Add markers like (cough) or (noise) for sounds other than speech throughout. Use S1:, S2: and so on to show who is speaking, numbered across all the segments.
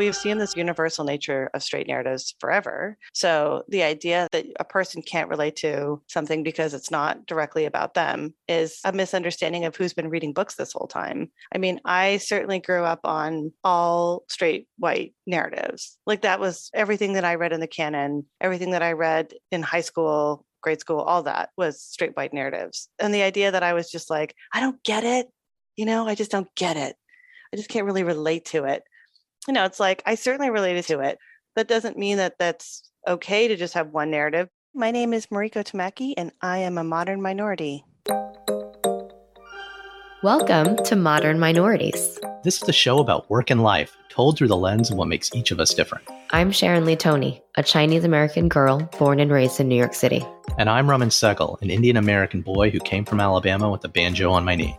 S1: We've seen this universal nature of straight narratives forever. So the idea that a person can't relate to something because it's not directly about them is a misunderstanding of who's been reading books this whole time. I mean, I certainly grew up on all straight white narratives. Like that was everything that I read in the canon, everything that I read in high school, grade school, all that was straight white narratives. And the idea that I was just like, I don't get it. You know, I just don't get it. I just can't really relate to it. You know, it's like I certainly related to it. That doesn't mean that that's okay to just have one narrative. My name is Mariko Tamaki, and I am a modern minority.
S2: Welcome to Modern Minorities.
S3: This is a show about work and life, told through the lens of what makes each of us different.
S2: I'm Sharon Lee Tony, a Chinese American girl born and raised in New York City.
S3: And I'm Raman Sehgal, an Indian American boy who came from Alabama with a banjo on my knee.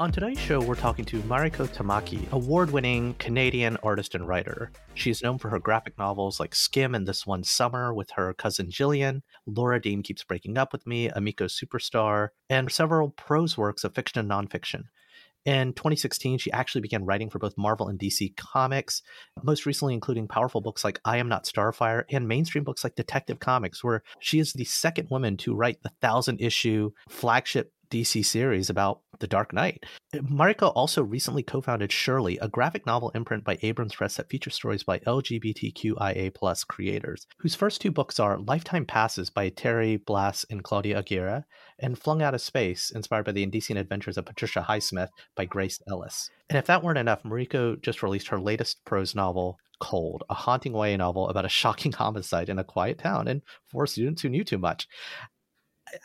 S3: On today's show, we're talking to Mariko Tamaki, award winning Canadian artist and writer. She's known for her graphic novels like Skim and This One Summer with her cousin Jillian, Laura Dean Keeps Breaking Up with Me, Emiko Superstar, and several prose works of fiction and nonfiction. In 2016, she actually began writing for both Marvel and DC Comics, most recently including powerful books like I Am Not Starfire and mainstream books like Detective Comics, where she is the second woman to write the thousand issue flagship DC series about the Dark Knight. Uh, Mariko also recently co founded Surely, a graphic novel imprint by Abrams Press that features stories by LGBTQIA creators, whose first two books are Lifetime Passes by Terry Blas and Claudia Aguirre, and Flung Out of Space, inspired by the indecent adventures of Patricia Highsmith by Grace Ellis. And if that weren't enough, Mariko just released her latest prose novel, Cold, a haunting YA novel about a shocking (laughs) homicide in a quiet town and four students who knew too much.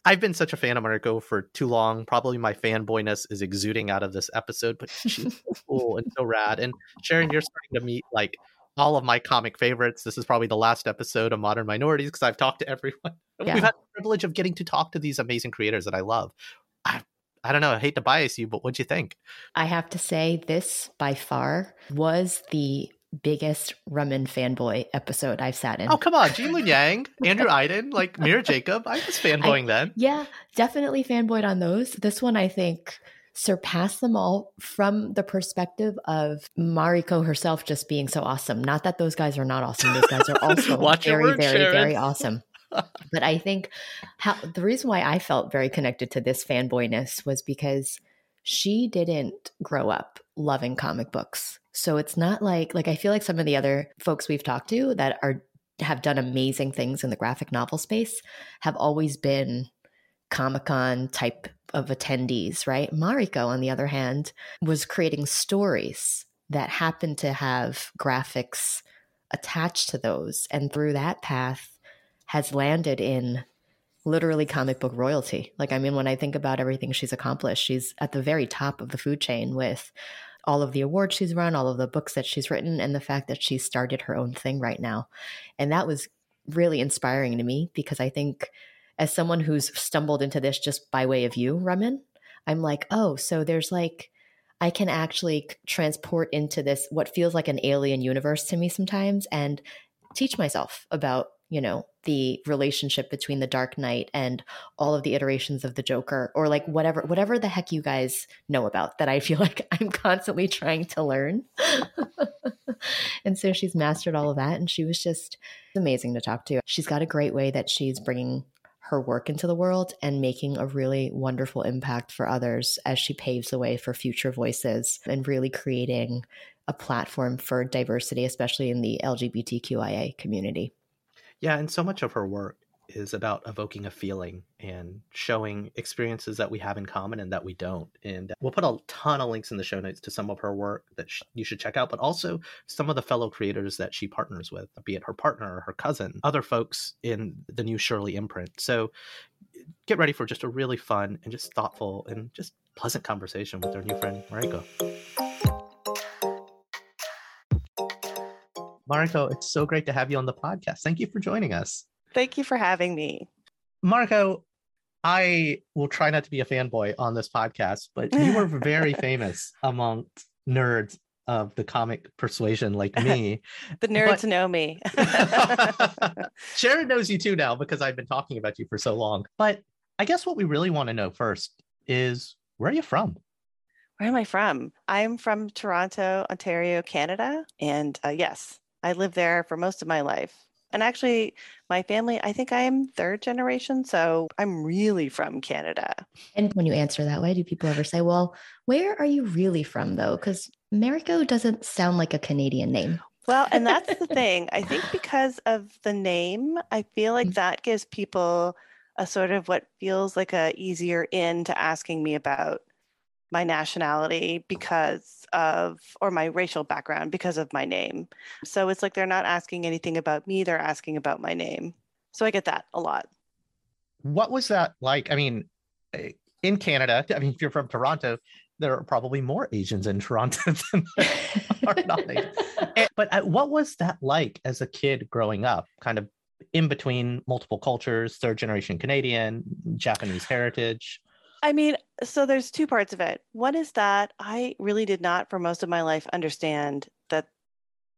S3: I've been such a fan of Marco for too long. Probably my fanboyness is exuding out of this episode, but she's so (laughs) cool and so rad. And Sharon, you're starting to meet like all of my comic favorites. This is probably the last episode of Modern Minorities because I've talked to everyone. (laughs) Yeah. We've had the privilege of getting to talk to these amazing creators that I love. I, I don't know. I hate to bias you, but what'd you think?
S2: I have to say, this by far was the biggest Raman fanboy episode I've sat in.
S3: Oh, come on. Gene (laughs) Yang, Andrew Aydin, like Mira (laughs) Jacob. I was fanboying I, then.
S2: Yeah, definitely fanboyed on those. This one, I think, surpassed them all from the perspective of Mariko herself just being so awesome. Not that those guys are not awesome. Those guys are (laughs) also very, word, very, Sharon. very awesome. but I think how the reason why I felt very connected to this fanboyness was because she didn't grow up loving comic books. So it's not like like I feel like some of the other folks we've talked to that are have done amazing things in the graphic novel space have always been Comic-Con type of attendees, right? Mariko on the other hand was creating stories that happened to have graphics attached to those and through that path has landed in literally comic book royalty. Like, I mean, when I think about everything she's accomplished, she's at the very top of the food chain with all of the awards she's run, all of the books that she's written, and the fact that she started her own thing right now. And that was really inspiring to me because I think as someone who's stumbled into this just by way of you, Raman, I'm like, oh, so there's like, I can actually transport into this, what feels like an alien universe to me sometimes, and teach myself about you know the relationship between the dark knight and all of the iterations of the joker or like whatever whatever the heck you guys know about that i (laughs) feel like i'm constantly trying to learn (laughs) and so she's mastered all of that and she was just amazing to talk to she's got a great way that she's bringing her work into the world and making a really wonderful impact for others as she paves the way for future voices and really creating a platform for diversity, especially in the LGBTQIA community.
S3: Yeah, and so much of her work is about evoking a feeling and showing experiences that we have in common and that we don't. And we'll put a ton of links in the show notes to some of her work that sh- you should check out, but also some of the fellow creators that she partners with, be it her partner or her cousin, other folks in the new Surely imprint. So get ready for just a really fun and just thoughtful and just pleasant conversation with our new friend, Mariko. Mariko, it's so great to have you on the podcast. Thank you for joining us.
S1: Thank you for having me.
S3: Marco, I will try not to be a fanboy on this podcast, but you were (laughs) very famous among nerds of the comic persuasion like me. (laughs)
S1: the nerds but... know me. (laughs)
S3: Sharon knows you too now because I've been talking about you for so long. But I guess what we really want to know first is where are you from?
S1: Where am I from? I'm from Toronto, Ontario, Canada. And uh, yes, I lived there for most of my life. And actually, my family, I think I am third generation. So I'm really from Canada.
S2: And when you answer that way, do people ever say, well, where are you really from, though? Because Mariko doesn't sound like a Canadian name.
S1: Well, and that's the (laughs) thing. I think because of the name, I feel like mm. that gives people a sort of what feels like a easier in to asking me about my nationality because of, or my racial background because of my name. So it's like they're not asking anything about me, they're asking about my name. So I get that a lot.
S3: What was that like? I mean, eh, in Canada, I mean, if you're from Toronto, there are probably more Asians in Toronto (laughs) than there are (laughs) not Eh, but uh, what was that like as a kid growing up, kind of in between multiple cultures, third generation Canadian, Japanese heritage?
S1: I mean, so there's two parts of it. One is that I really did not, for most of my life, understand that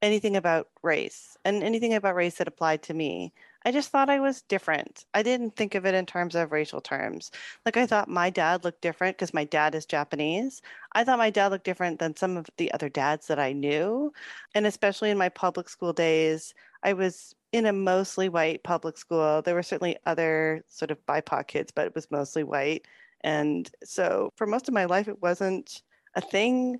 S1: anything about race and anything about race that applied to me. I just thought I was different. I didn't think of it in terms of racial terms. Like I thought my dad looked different because my dad is Japanese. I thought my dad looked different than some of the other dads that I knew. And especially in my public school days, I was in a mostly white public school. There were certainly other sort of BIPOC kids, but it was mostly white. And so for most of my life, it wasn't a thing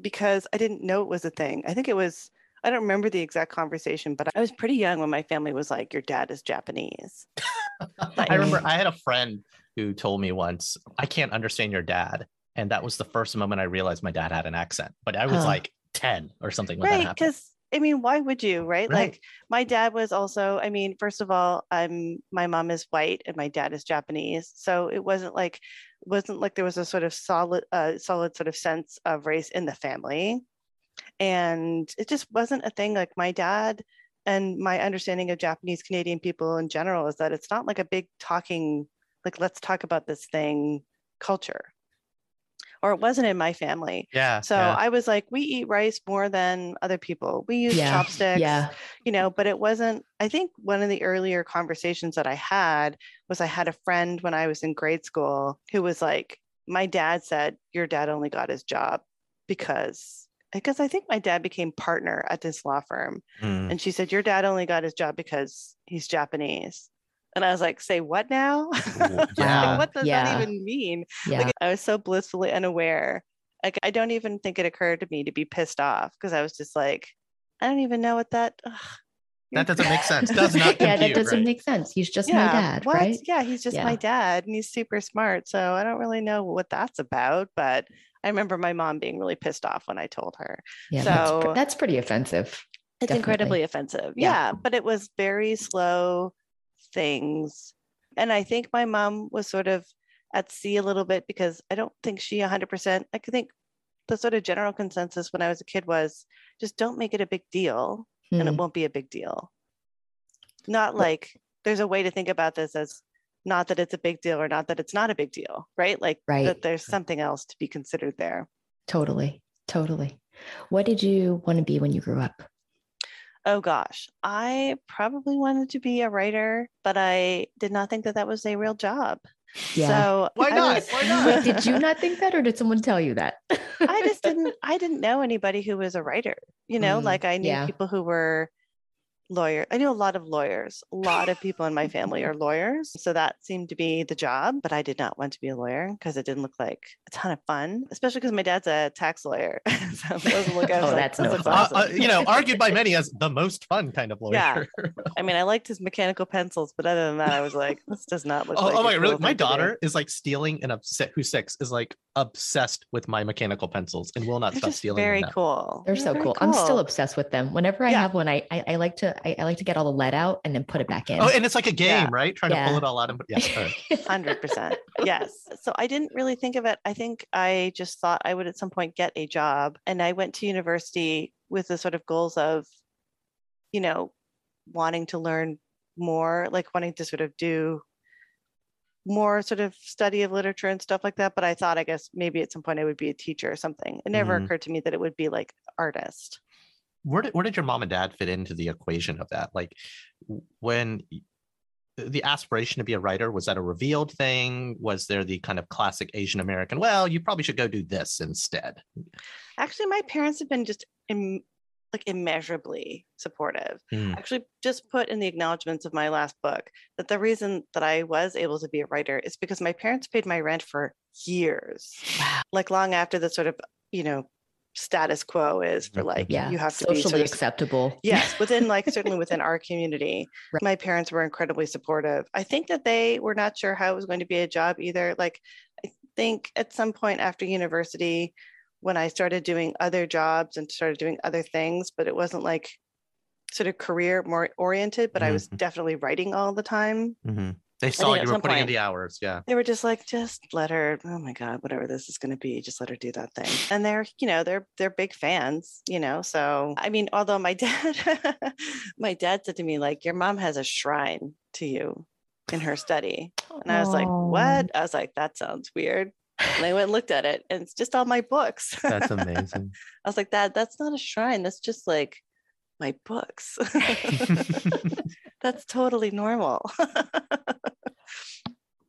S1: because I didn't know it was a thing. I think it was, I don't remember the exact conversation, but I was pretty young when my family was like, Your dad is Japanese. (laughs)
S3: I remember I had a friend who told me once, I can't understand your dad. And that was the first moment I realized my dad had an accent, but I was like 10 or something when right,
S1: Because I mean, why would you, right? right? Like my dad was also, I mean, first of all, I'm my mom is white and my dad is Japanese. So it wasn't like wasn't like there was a sort of solid uh, solid sort of sense of race in the family. And it just wasn't a thing like my dad and my understanding of Japanese Canadian people in general is that it's not like a big talking like let's talk about this thing culture or it wasn't in my family.
S3: Yeah.
S1: So
S3: yeah.
S1: I was like, we eat rice more than other people. We use yeah, chopsticks.
S2: Yeah.
S1: You know, but it wasn't, I think one of the earlier conversations that I had was I had a friend when I was in grade school who was like, my dad said, Your dad only got his job because because I think my dad became partner at this law firm. Mm. And she said, Your dad only got his job because he's Japanese. And I was like, say what now?
S2: Yeah. (laughs)
S1: what does
S2: yeah.
S1: that even mean?
S2: Yeah.
S1: Like I was so blissfully unaware. Like I don't even think it occurred to me to be pissed off because I was just like, I don't even know what that ugh,
S3: that doesn't make (laughs) sense. Does not (laughs)
S2: yeah, that doesn't right? make sense. He's just yeah, my dad,
S1: what?
S2: right?
S1: Yeah, he's just yeah. my dad and he's super smart. So I don't really know what that's about, but I remember my mom being really pissed off when I told her.
S2: Yeah, so that's, that's pretty offensive.
S1: It's Definitely. incredibly offensive. Yeah. yeah, but it was very slow things. And I think my mom was sort of at sea a little bit because I don't think she 100%, I think the sort of general consensus when I was a kid was just don't make it a big deal hmm. and it hmm. won't be a big deal. Not like there's a way to think about this as not that it's a big deal or not that it's not a big deal, right? Like
S2: right.
S1: that there's something else to be considered there.
S2: Totally. Totally. What did you want to be when you grew up?
S1: Oh gosh, I probably wanted to be a writer, but I did not think that that was a real job.
S2: Yeah.
S1: So
S3: why not? Was, why (laughs) not?
S2: did you not think that, or did someone tell you that?
S1: I just didn't. (laughs) I didn't know anybody who was a writer. You know, mm, like I knew yeah. people who were lawyer. I knew a lot of lawyers. A lot of people in my family are (laughs) lawyers. So that seemed to be the job. But I did not want to be a lawyer because it didn't look like a ton of fun, especially because my dad's a tax lawyer. (laughs) so it doesn't look
S2: oh,
S1: like,
S2: that's no fun.
S1: awesome.
S3: Uh, uh, you know, argued by many as the most fun kind of lawyer.
S1: Yeah. (laughs) I mean, I liked his mechanical pencils, but other than that, I was like, this does not look
S3: oh,
S1: like
S3: oh my, really? My
S1: thing to
S3: daughter is like stealing and upset. Who's six is like obsessed with my mechanical pencils and will not
S1: They're
S3: stop
S1: just
S3: stealing. them
S1: very
S3: now.
S1: cool.
S2: They're so
S1: very
S2: cool. I'm still obsessed with them. Whenever I
S1: Yeah.
S2: have one, I, I I like to I, I like to get all the lead out and then put it back in.
S3: Oh, and it's like a game,
S1: Yeah.
S3: right? Trying to pull it all out and put, yes. all right. (laughs)
S1: Hundred percent. Yes. So I didn't really think of it. I think I just thought I would at some point get a job. And I went to university with the sort of goals of, you know, wanting to learn more, like wanting to sort of do more sort of study of literature and stuff like that. But I thought I guess maybe at some point I would be a teacher or something. It never
S3: Mhm.
S1: occurred to me that it would be like artist.
S3: Where did, where did your mom and dad fit into the equation of that? Like when the aspiration to be a writer, was that a revealed thing? Was there the kind of classic Asian American, well, you probably should go do this instead?
S1: Actually, my parents have been just Im- like immeasurably supportive.
S3: Mm.
S1: actually just put in the acknowledgments of my last book that the reason that I was able to be a writer is because my parents paid my rent for years.
S2: Wow.
S1: Like long after the sort of, you know, status quo is for like
S2: Yeah.
S1: you have to be
S2: socially
S1: sort of
S2: acceptable. (laughs)
S1: yes within like certainly within our community
S2: Right.
S1: my parents were incredibly supportive i think that they were not sure how it was going to be a job either like i think at some point after university when i started doing other jobs and started doing other things but it wasn't like sort of career more oriented but i was
S3: Mhm.
S1: definitely writing all the time
S3: Mhm. They saw you were putting in the hours. Yeah.
S1: they were just like just let her oh my god whatever this is going to be just let her do that thing and they're you know they're they're big fans you know so i mean although my (laughs) dad my dad said to me like your mom has a shrine to you in her study and i was like what i was like that sounds weird and i went and looked at it and it's just all my books. (laughs)
S3: That's amazing.
S1: i was like dad that's not a shrine. That's just like my books. (laughs) That's totally normal. (laughs)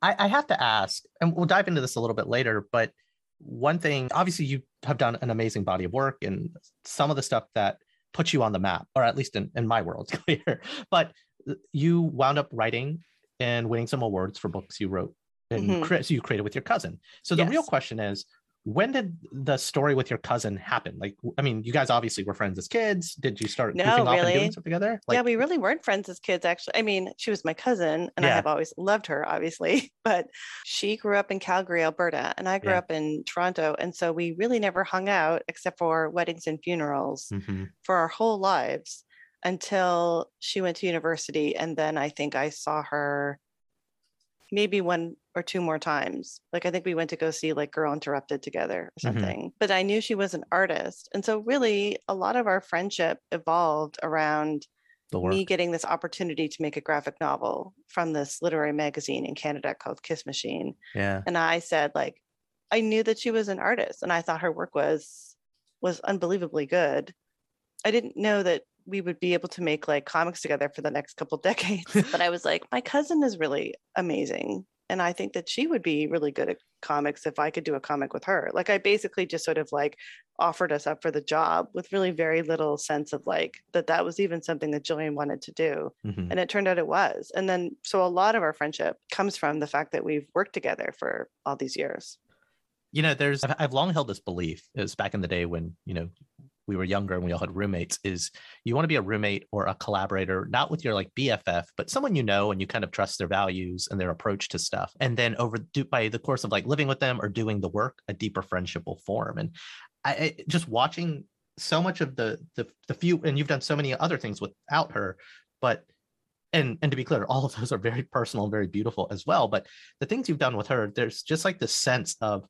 S3: I, I have to ask, and we'll dive into this a little bit later, but one thing, obviously, you have done an amazing body of work and some of the stuff that puts you on the map, or at least in, in my world, it's clear. But uh, you wound up writing and winning some awards for books you wrote and
S1: Mhm.
S3: cre- so you created with your cousin. So the real question is, when did the story with your cousin happen? Like, I mean, you guys obviously were friends as kids. Did you start
S1: No,
S3: goofing off and
S1: really.
S3: doing stuff together? Like,
S1: yeah, we really weren't friends as kids, actually. I mean, she was my cousin, and I have always loved her, obviously, (laughs) but she grew up in Calgary, Alberta, and I grew
S3: Yeah.
S1: up in Toronto. And so we really never hung out except for weddings and funerals
S3: Mhm.
S1: for our whole lives until she went to university. And then I think I saw her maybe one or two more times. Like I think we went to go see like Girl Interrupted together or
S3: Mhm.
S1: something. But I knew she was an artist. And so really a lot of our friendship evolved around me getting this opportunity to make a graphic novel from this literary magazine in Canada called Kiss Machine.
S3: yeah.
S1: And I said, like, I knew that she was an artist and I thought her work was was unbelievably good. I didn't know that we would be able to make like comics together for the next couple (laughs) decades. but I was like, my cousin is really amazing. And I think that she would be really good at comics if I could do a comic with her. Like I basically just sort of like offered us up for the job with really very little sense of like that that was even something that Jillian wanted to do.
S3: Mhm.
S1: And it turned out it was. And then so a lot of our friendship comes from the fact that we've worked together for all these years.
S3: you know there's I've, I've long held this belief it was back in the day when you know we were younger and we all had roommates is you want to be a roommate or a collaborator not with your like bff but someone you know and you kind of trust their values and their approach to stuff. And then over by the course of like living with them or doing the work a deeper friendship will form. And i, I just watching so much of the, the the few and you've done so many other things without her but and and to be clear all of those are very personal and very beautiful as well but the things you've done with her there's just like this sense of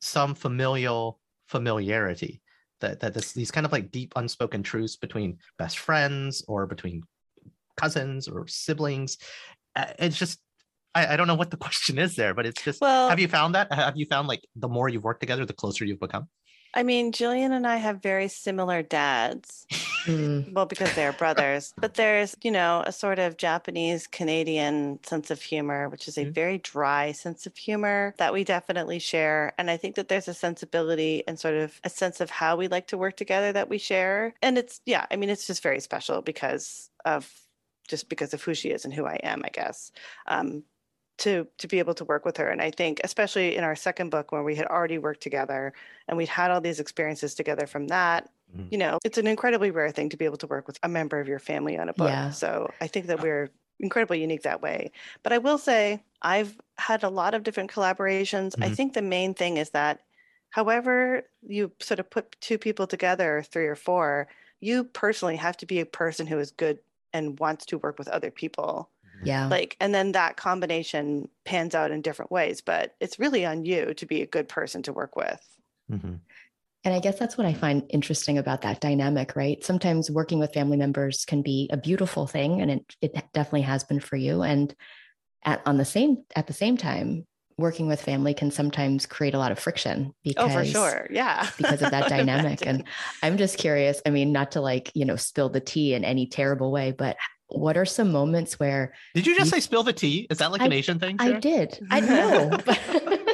S3: some familial familiarity that that this, these kind of like deep unspoken truths between best friends or between cousins or siblings Uh, it's just I, I don't know what the (laughs) question is there but it's just
S1: Well,
S3: have you found that? Have you found like the more you've worked together the closer you've become
S1: I mean, Jillian and I have very similar dads. Mm. Well, because they're brothers. but there's, you know, a sort of Japanese Canadian sense of humor, which is a mm. very dry sense of humor that we definitely share. And I think that there's a sensibility and sort of a sense of how we like to work together that we share. And it's, yeah, I mean, it's just very special because of just because of who she is and who I am, I guess. Um, to to be able to work with her and i think especially in our second book where we had already worked together and we'd had all these experiences together from that mm-hmm. you know it's an incredibly rare thing to be able to work with a member of your family on a book yeah. so i think that we're incredibly unique that way but i will say i've had a lot of different collaborations mm-hmm. i think the main thing is that however you sort of put two people together three or four you personally have to be a person who is good and wants to work with other people
S2: yeah.
S1: Like, and then that combination pans out in different ways, but it's really on you to be a good person to work with.
S2: Mm-hmm. And I guess that's what I find interesting about that dynamic, right? Sometimes working with family members can be a beautiful thing, and it, it definitely has been for you. And at on the same at the same time, working with family can sometimes create a lot of friction
S1: because oh, for sure, yeah,
S2: because of that (laughs) dynamic. and I'm just curious. I mean, not to like you know spill the tea in any terrible way, but what are some moments where
S3: did you just you, say spill the tea? Is that like an asian thing
S2: i did. I (laughs) know. (laughs) (laughs)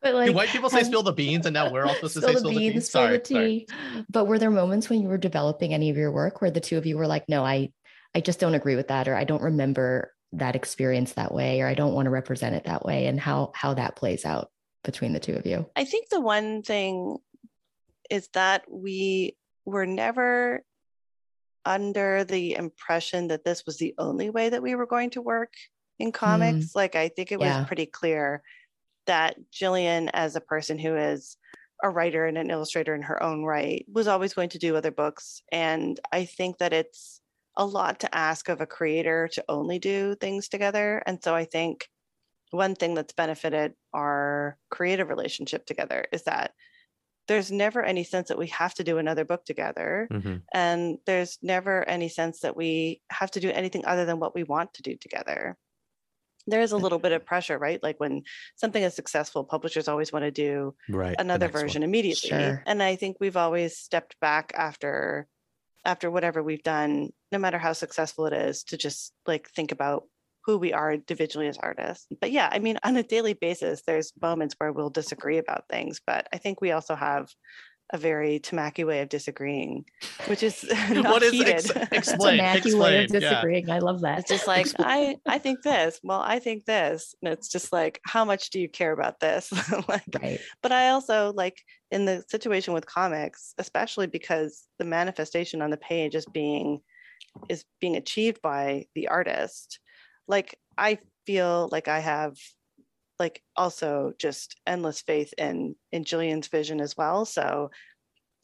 S2: But,
S3: but like Do white people say spill the beans and now we're all supposed to say spill the beans, the
S2: spill the tea sorry. but were there moments when you were developing any of your work where the two of you were like no i i just don't agree with that or i don't remember that experience that way or i don't want to represent it that way and how how that plays out between the two of you?
S1: I think the one thing is that we were never under the impression that this was the only way that we were going to work in comics. Mm. Like, I think it was pretty clear that Jillian, as a person who is a writer and an illustrator in her own right, was always going to do other books. And I think that it's a lot to ask of a creator to only do things together. And so I think one thing that's benefited our creative relationship together is that there's never any sense that we have to do another book together. Mm-hmm. And there's never any sense that we have to do anything other than what we want to do together. There is a little bit of pressure, right? Like when something is successful, publishers always want to do right, another version one. immediately. Sure. And I think we've always stepped back after after whatever we've done, no matter how successful it is, to just like think about who we are individually as artists. But yeah, I mean, on a daily basis, there's moments where we'll disagree about things, but I think we also have a very Tamaki way of disagreeing, which is (laughs) (laughs) not what is heated. Ex- (laughs)
S3: explain, Tamaki explain, way of
S2: disagreeing. Yeah. I love that.
S1: It's just like I I think this. Well, I think this, and it's just like, how much do you care about this? like, right. But I also like in the situation with comics, especially because the manifestation on the page is being is being achieved by the artist like I feel like I have like also just endless faith in in Jillian's vision as well. So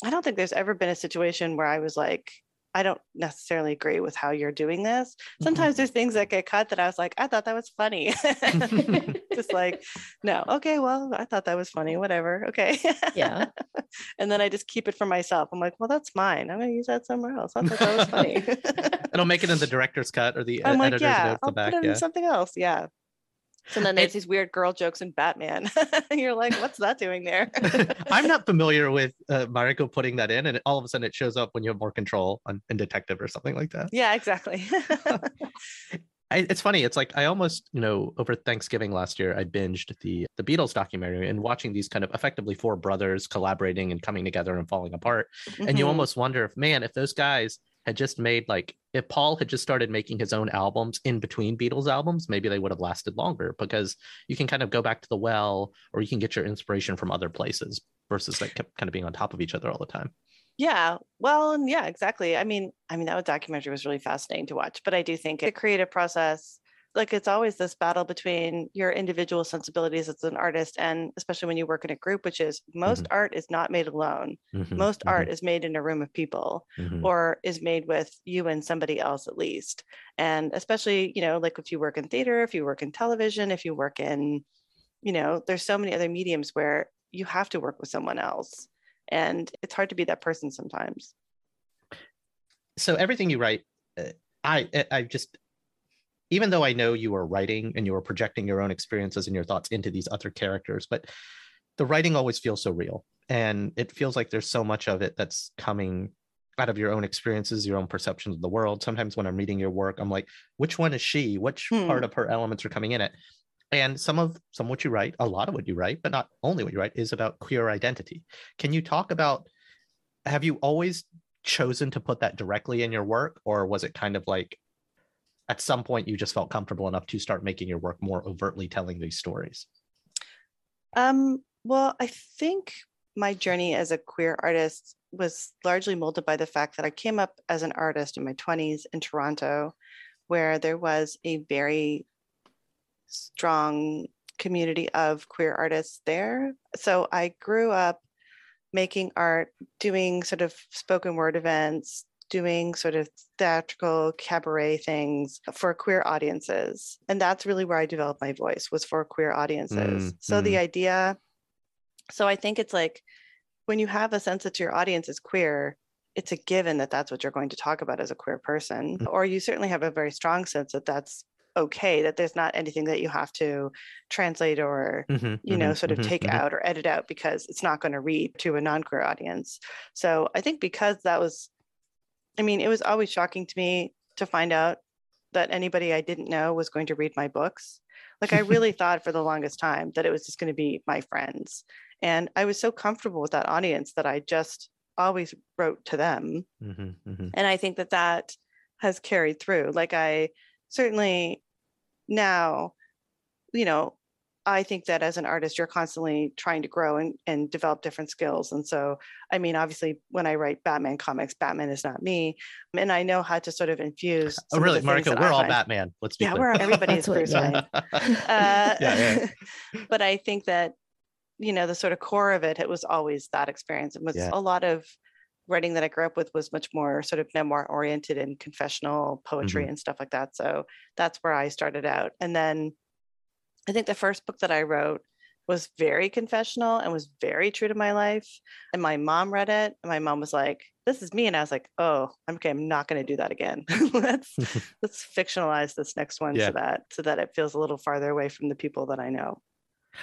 S1: I don't think there's ever been a situation where I was like, I don't necessarily agree with how you're doing this. Sometimes mm-hmm. there's things that get cut that I was like, I thought that was funny. (laughs) Just like, no, okay, well, I thought that was funny, whatever. Okay.
S2: Yeah. (laughs)
S1: and then I just keep it for myself. I'm like, well, that's mine. I'm going to use that somewhere else. I thought that was funny. (laughs)
S3: It'll make it in the director's cut or the
S1: I'm
S3: like,
S1: yeah,
S3: I'll
S1: back. Put it yeah. in something else. Yeah. So then there's these weird girl jokes in Batman. (laughs) You're like, what's that doing there? (laughs)
S3: I'm not familiar with uh, Mariko putting that in, and all of a sudden it shows up when you have more control on, in Detective or something like that.
S1: Yeah, exactly. (laughs)
S3: I, it's funny. It's like I almost, you know, over Thanksgiving last year, I binged the the Beatles documentary and watching these kind of effectively four brothers collaborating and coming together and falling apart. Mm-hmm. And you mm-hmm. almost wonder if, man, if those guys had just made like if Paul had just started making his own albums in between Beatles albums, maybe they would have lasted longer because you can kind of go back to the well or you can get your inspiration from other places versus like kind of being on top of each other all the time.
S1: Yeah, well, yeah, exactly. I mean, I mean that documentary was really fascinating to watch, but I do think the creative process like it's always this battle between your individual sensibilities as an artist and especially when you work in a group which is most mm-hmm. art is not made alone mm-hmm. most mm-hmm. art is made in a room of people mm-hmm. or is made with you and somebody else at least and especially you know like if you work in theater if you work in television if you work in you know there's so many other mediums where you have to work with someone else and it's hard to be that person sometimes
S3: so everything you write uh, i i just even though I know you are writing and you are projecting your own experiences and your thoughts into these other characters, but the writing always feels so real. And it feels like there's so much of it that's coming out of your own experiences, your own perceptions of the world. Sometimes when I'm reading your work, I'm like, which one is she? Which hmm. part of her elements are coming in it? And some of some of what you write, a lot of what you write, but not only what you write, is about queer identity. Can you talk about have you always chosen to put that directly in your work, or was it kind of like at some point you just felt comfortable enough to start making your work more overtly telling these stories?
S1: Um, well, I think my journey as a queer artist was largely molded by the fact that I came up as an artist in my 20s in Toronto, where there was a very strong community of queer artists there. So I grew up making art, doing sort of spoken word events, doing sort of theatrical cabaret things for queer audiences. And that's really where I developed my voice was for queer audiences. Mm, so mm. the idea, so I think it's like when you have a sense that your audience is queer, it's a given that that's what you're going to talk about as a queer person. Mm. Or you certainly have a very strong sense that that's okay that there's not anything that you have to translate or mm-hmm, you know mm-hmm, sort of mm-hmm, take mm-hmm. out or edit out because it's not going to read to a non-queer audience so i think because that was i mean it was always shocking to me to find out that anybody i didn't know was going to read my books. Like i really (laughs) thought for the longest time that it was just going to be my friends. And i was so comfortable with that audience that i just always wrote to them. Mm-hmm, mm-hmm. and i think that that has carried through. Like i certainly now, you know, I think that as an artist, you're constantly trying to grow and, and develop different skills. And so, I mean, obviously, when I write Batman comics, Batman is not me. And I know how to sort of infuse.
S3: Oh, really, Mariko? We're all Batman. Let's be
S1: yeah, clear. we're everybody's (laughs) Bruce Wayne. (laughs) Uh, yeah, yeah. (laughs) but I think that, you know, the sort of core of it, it was always that experience. It was yeah. a lot of writing that I grew up with was much more sort of memoir oriented and confessional poetry mm-hmm. and stuff like that. So that's where I started out. And then I think the first book that I wrote was very confessional and was very true to my life. And my mom read it, and my mom was like, "This is me," and I was like, "Oh, okay, I'm not going to do that again. (laughs) let's (laughs) let's fictionalize this next one yeah. so that so that it feels a little farther away from the people that I know."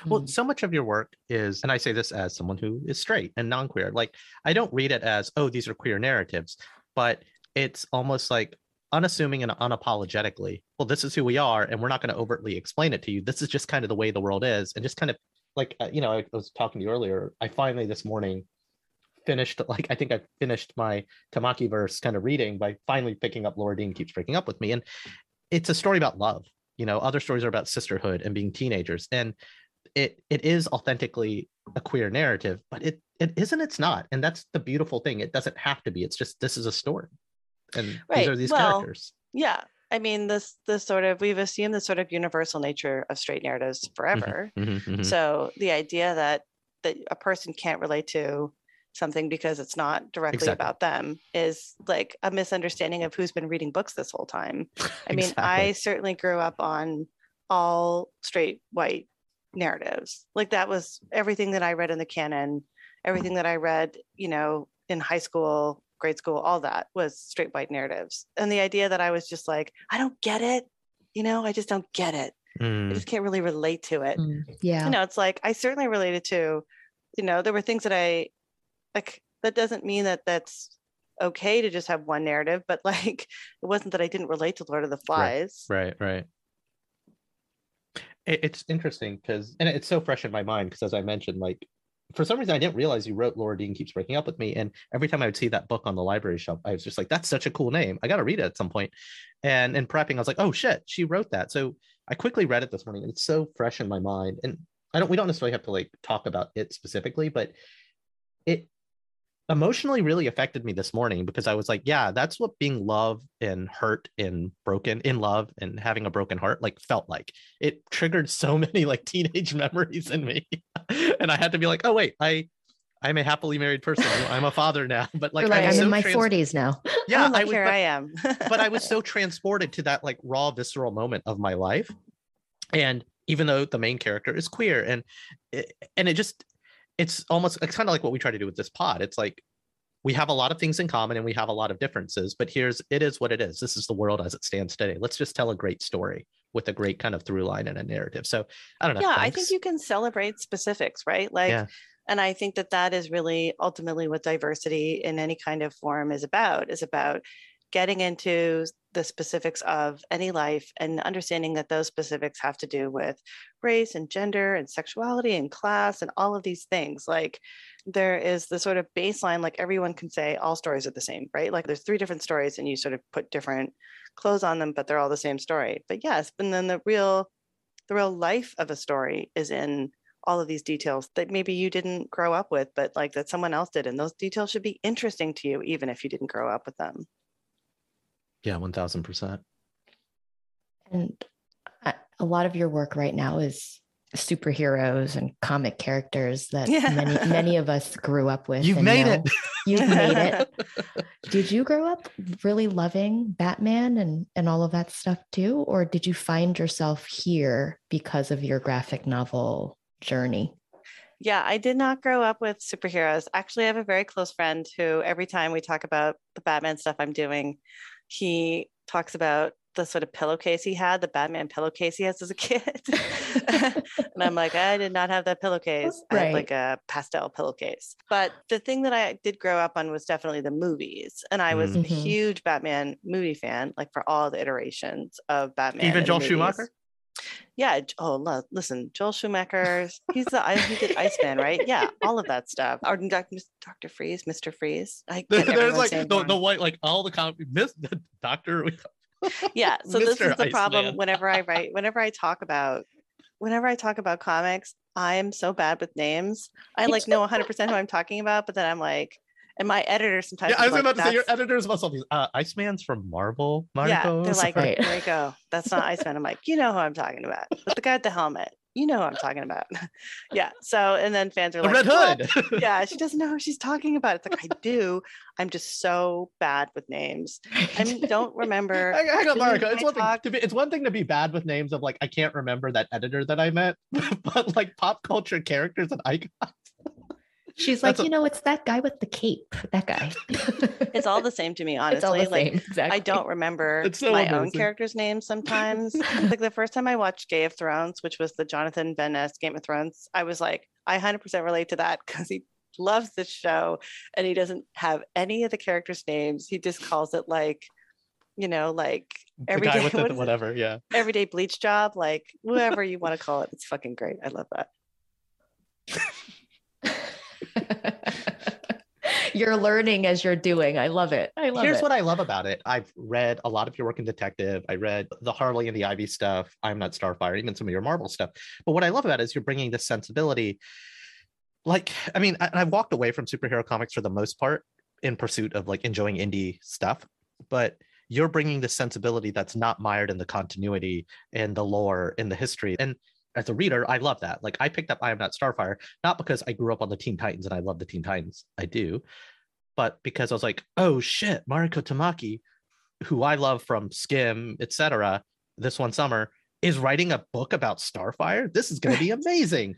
S3: Well, hmm. so much of your work is, and I say this as someone who is straight and non queer, like I don't read it as, oh, these are queer narratives, but it's almost like unassuming and unapologetically, well, this is who we are, and we're not going to overtly explain it to you. This is just kind of the way the world is. And just kind of like, uh, you know, I was talking to you earlier. I finally this morning finished, like, I think I finished my Tamaki verse kind of reading by finally picking up Laura Dean Keeps Breaking Up with Me. And it's a story about love. You know, other stories are about sisterhood and being teenagers. And it it is authentically a queer narrative, but it it isn't. It's not, and that's the beautiful thing. It doesn't have to be. It's just this is a story, and right. these are these well, characters.
S1: Yeah, I mean, this this sort of we've assumed the sort of universal nature of straight narratives mm-hmm, forever. Mm-hmm, mm-hmm. So the idea that that a person can't relate to something because it's not directly exactly. about them is like a misunderstanding of who's been reading books this whole time. (laughs) I mean, exactly. I certainly grew up on all straight white narratives. Like that was everything that I read in the canon, everything that I read, you know, in high school, grade school, all that was straight white narratives. And the idea that I was just like, I don't get it, you know, I just don't get it. Mm. I just can't really relate to it. Mm.
S2: Yeah.
S1: You know, it's like I certainly related to, you know, there were things that I like that doesn't mean that that's okay to just have one narrative, but (laughs) like it wasn't that I didn't relate to Lord of the Flies.
S3: Right, right. right it's interesting because and it's so fresh in my mind because as i mentioned like for some reason i didn't realize you wrote laura dean keeps breaking up with me and every time i would see that book on the library shelf i was just like that's such a cool name i gotta read it at some point. point and in prepping i was like oh shit she wrote that so i quickly read it this morning and it's so fresh in my mind and i don't we don't necessarily have to like talk about it specifically but it emotionally really affected me this morning because I was like, yeah, that's what being loved and hurt and broken in love and having a broken heart like felt like. It triggered so (laughs) many like teenage memories in me. (laughs) and I had to be like, oh wait, I I'm a happily married person. I'm a father now, (laughs) but like,
S2: like I'm, so in my trans- 40s now. (laughs)
S1: Yeah, oh, like, I was, here but, I am.
S3: but I was so transported to that like raw, visceral moment of my life, and even though the main character is queer, and eh, and it just it's almost it's kind of like what we try to do with this pod. It's like we have a lot of things in common and we have a lot of differences, but here's it is what it is. This is the world as it stands today. Let's just tell a great story with a great kind of through line and a narrative. So I don't know.
S1: Yeah, thanks. I think you can celebrate specifics, right? Like yeah. And I think that that is really ultimately what diversity in any kind of form is about, is about getting into the specifics of any life and understanding that those specifics have to do with race and gender and sexuality and class and all of these things. Like there is the sort of baseline, like everyone can say all stories are the same, right? Like there's three different stories and you sort of put different clothes on them, but they're all the same story. But yes, and then the real the real life of a story is in all of these details that maybe you didn't grow up with, but like that someone else did. And those details should be interesting to you, even if you didn't grow up with them.
S3: Yeah, 1000%.
S2: And a lot of your work right now is superheroes and comic characters that yeah. many many of us grew up with.
S3: You've made it. (laughs)
S2: You've made it. (laughs) Did you grow up really loving Batman and and all of that stuff too or did you find yourself here because of your graphic novel journey?
S1: Yeah, I did not grow up with superheroes. Actually, I have a very close friend who every time we talk about the Batman stuff I'm doing, he talks about the sort of pillowcase he had, the Batman pillowcase he has as a kid. (laughs) and I'm like, I did not have that pillowcase. Right. I had like a pastel pillowcase. But the thing that I did grow up on was definitely the movies. And I was mm-hmm. a huge Batman movie fan, like for all the iterations of Batman.
S3: Even Joel Schumacher?
S1: Yeah. Oh, listen, Joel Schumacher. He's the he did Iceman, right? Yeah, all of that stuff. Or Doctor Freeze, Mister Freeze.
S3: I There's like the, the white, like all the comic, Miss Doctor.
S1: yeah. So this is the Iceman. problem. Whenever I write, whenever I talk about, whenever I talk about comics, I am so bad with names. I like know 100 percent who I'm talking about, but then I'm like, and my editor sometimes.
S3: Yeah, I was
S1: like,
S3: about to say your editors must all be uh, Iceman's from Marvel.
S1: Marco. Yeah, they're like, right. there you go. That's not Iceman. I'm like, you know who I'm talking about. But the guy with the helmet, you know who I'm talking about. (laughs) yeah. So and then fans are
S3: the
S1: like,
S3: Red Hood.
S1: Well, (laughs) yeah, she (laughs) doesn't know who she's talking about. It's like I do. I'm just so bad with names. I don't remember.
S3: Hang on, Marco. It's one talk... thing to be. It's one thing to be bad with names of like I can't remember that editor that I met, but like pop culture characters and icons.
S2: She's like, you know, it's that guy with the cape. That guy. (laughs)
S1: it's all the same to me, (laughs) honestly. like, exactly. I don't remember (laughs) so my amazing. own uh, character's name sometimes. like the first time I watched Game of Thrones, which was the Jonathan Van Ness Game of Thrones, I was like, I 100% relate to that because he loves this show and he doesn't have any of the characters' names. He just calls it like, you know, like
S3: every day, what whatever, yeah.
S1: Everyday bleach job, like whoever you want to call it. It's fucking great. I love that. (laughs)
S2: you're learning as you're doing. I love it. I love
S3: Here's
S2: it.
S3: Here's what I love about it. I've read a lot of your work in detective. I read the Harley and the Ivy stuff. I'm not Starfire, even some of your Marvel stuff. But what I love about it is you're bringing this sensibility. Like, I mean, I, I walked away from superhero comics for the most part in pursuit of like enjoying indie stuff, but you're bringing the sensibility that's not mired in the continuity and the lore and the history. And as a reader, I love that. Like I picked up I Am Not Starfire, not because I grew up on the Teen Titans and I love the Teen Titans. I do, but because I was like, oh shit, Mariko Tamaki, who I love from Skim, etc. This one summer is writing a book about Starfire. This is going to be (laughs) amazing.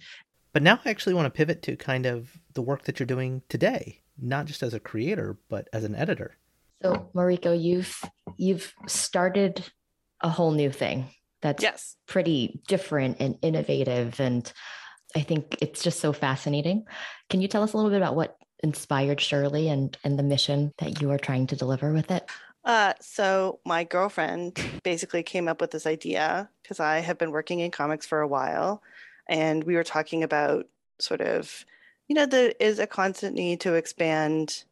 S4: but now I actually want to pivot to kind of the work that you're doing today, not just as a creator, but as an editor.
S2: So, Mariko, you've you've started a whole new thing that's yes. pretty different and innovative. And I think it's just so fascinating. Can you tell us a little bit about what inspired Surely and, and the mission that you are trying to deliver with it?
S1: Uh, so my girlfriend basically came up with this idea because I have been working in comics for a while, and we were talking about sort of, you know, there is a constant need to expand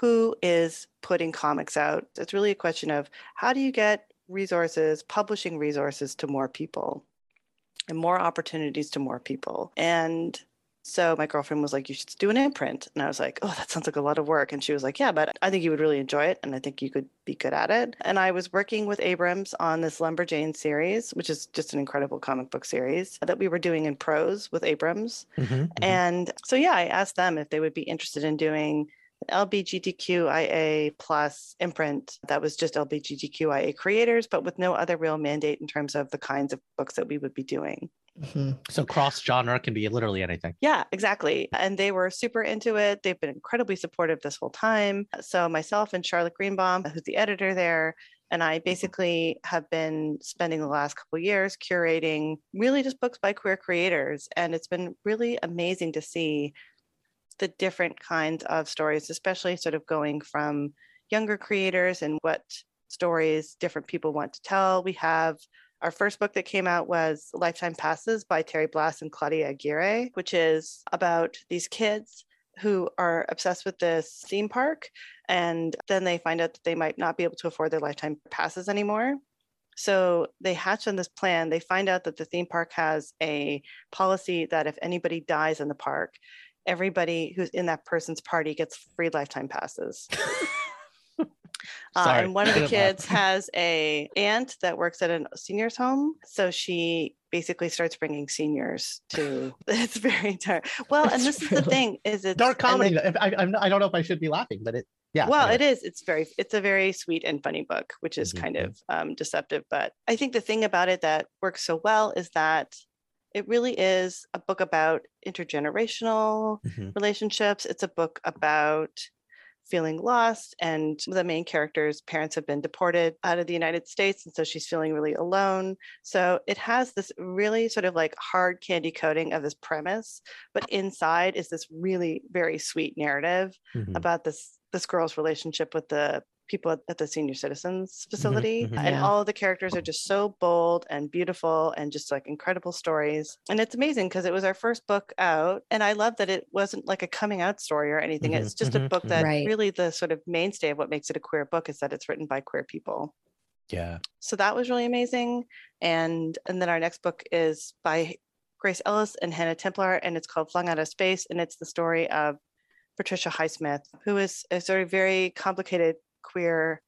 S1: who is putting comics out. It's really a question of how do you get resources, publishing resources to more people and more opportunities to more people. And so my girlfriend was like, You should do an imprint. And I was like, Oh, that sounds like a lot of work. And she was like, Yeah, but I think you would really enjoy it. And I think you could be good at it. And I was working with Abrams on this Lumberjane series, which is just an incredible comic book series that we were doing in prose with Abrams. Mm-hmm, mm-hmm. And so, yeah, I asked them if they would be interested in doing LBGTQIA plus imprint that was just LBGTQIA creators, but with no other real mandate in terms of the kinds of books that we would be doing.
S3: Mm-hmm. So cross genre can be literally anything.
S1: Yeah, exactly. And they were super into it. They've been incredibly supportive this whole time. So myself and Charlotte Greenbaum, who's the editor there, And I basically have been spending the last couple years curating really just books by queer creators. And it's been really amazing to see the different kinds of stories, especially sort of going from younger creators and what stories different people want to tell. We have our first book that came out was Lifetime Passes by Terry Blas and Claudia Aguirre, which is about these kids who are obsessed with this theme park. And then they find out that they might not be able to afford their lifetime passes anymore. So they hatch on this plan. They find out that the theme park has a policy that if anybody dies in the park, everybody who's in that person's party gets free lifetime passes. (laughs) Uh, and one of the kids has a aunt that works at a seniors home, so she basically starts bringing seniors to. (laughs) It's very dark. Well, and this really is the thing: is it
S3: dark comedy? I, I, I don't know if I should be laughing, but it yeah
S1: well it is it's very it's a very sweet and funny book which is mm-hmm. kind of um, deceptive but i think the thing about it that works so well is that it really is a book about intergenerational mm-hmm. relationships it's a book about feeling lost and the main character's parents have been deported out of the United States and so she's feeling really alone. So it has this really sort of like hard candy coating of this premise, but inside is this really very sweet narrative mm-hmm. about this this girl's relationship with the people at, at the senior citizens mm-hmm, facility mm-hmm, mm-hmm, and yeah. all of the characters are just so bold and beautiful and just like incredible stories and it's amazing because it was our first book out and i love that it wasn't like a coming out story or anything mm-hmm, it's just a book that right. really the sort of mainstay of what makes it a queer book is that it's written by queer people
S3: yeah
S1: so that was really amazing and and then our next book is by grace ellis and hannah templer and it's called flung out of space and it's the story of Patricia Highsmith, who is a sort of very complicated queer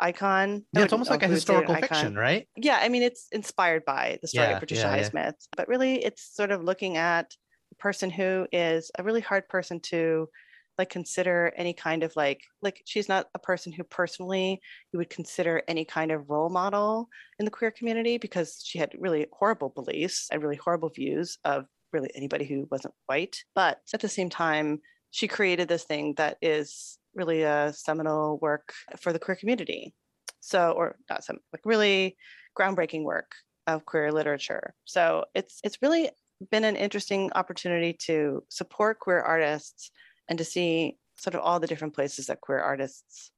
S1: icon.
S3: Yeah, it's almost like a historical fiction, right?
S1: Yeah, I mean, it's inspired by the story yeah, of Patricia yeah, Highsmith, yeah. but really, it's sort of looking at a person who is a really hard person to like consider any kind of like like she's not a person who personally you would consider any kind of role model in the queer community because she had really horrible beliefs and really horrible views of really anybody who wasn't white but at the same time she created this thing that is really a seminal work for the queer community. So, or not some like really groundbreaking work of queer literature. So it's it's really been an interesting opportunity to support queer artists and to see sort of all the different places that queer artists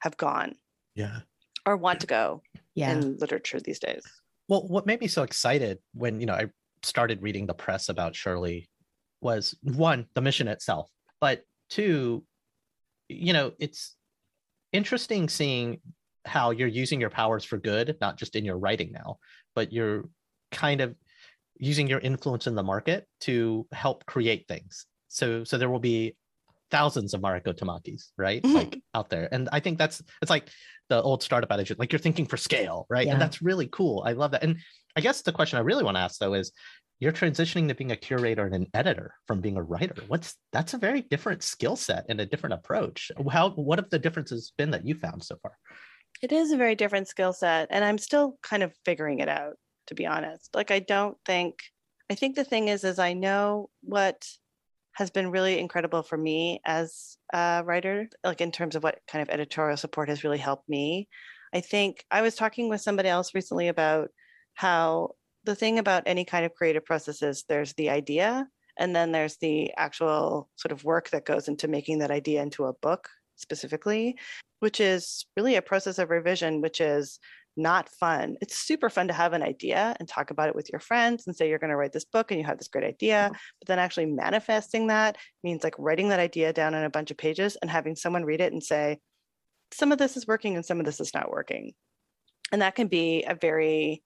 S1: have gone.
S3: Yeah.
S1: Or want to go yeah. in literature these days.
S3: Well, what made me so excited when, you know, I started reading the press about Surely was one, the mission itself, but two, you know, it's interesting seeing how you're using your powers for good, not just in your writing now, but you're kind of using your influence in the market to help create things. So so there will be thousands of Mariko Tamakis, right? Mm-hmm. Like out there. And I think that's it's like the old startup adage, like you're thinking for scale, right? Yeah. And that's really cool. I love that. And I guess the question I really want to ask though is you're transitioning to being a curator and an editor from being a writer. What's that's a very different skill set and a different approach. How what have the differences been that you found so far?
S1: It is a very different skill set and i'm still kind of figuring it out to be honest. Like i don't think i think the thing is is i know what has been really incredible for me as a writer like in terms of what kind of editorial support has really helped me. I think i was talking with somebody else recently about how the thing about any kind of creative process is there's the idea and then there's the actual sort of work that goes into making that idea into a book specifically which is really a process of revision which is not fun. It's super fun to have an idea and talk about it with your friends and say you're going to write this book and you have this great idea but then actually manifesting that means like writing that idea down in a bunch of pages and having someone read it and say some of this is working and some of this is not working. And that can be a very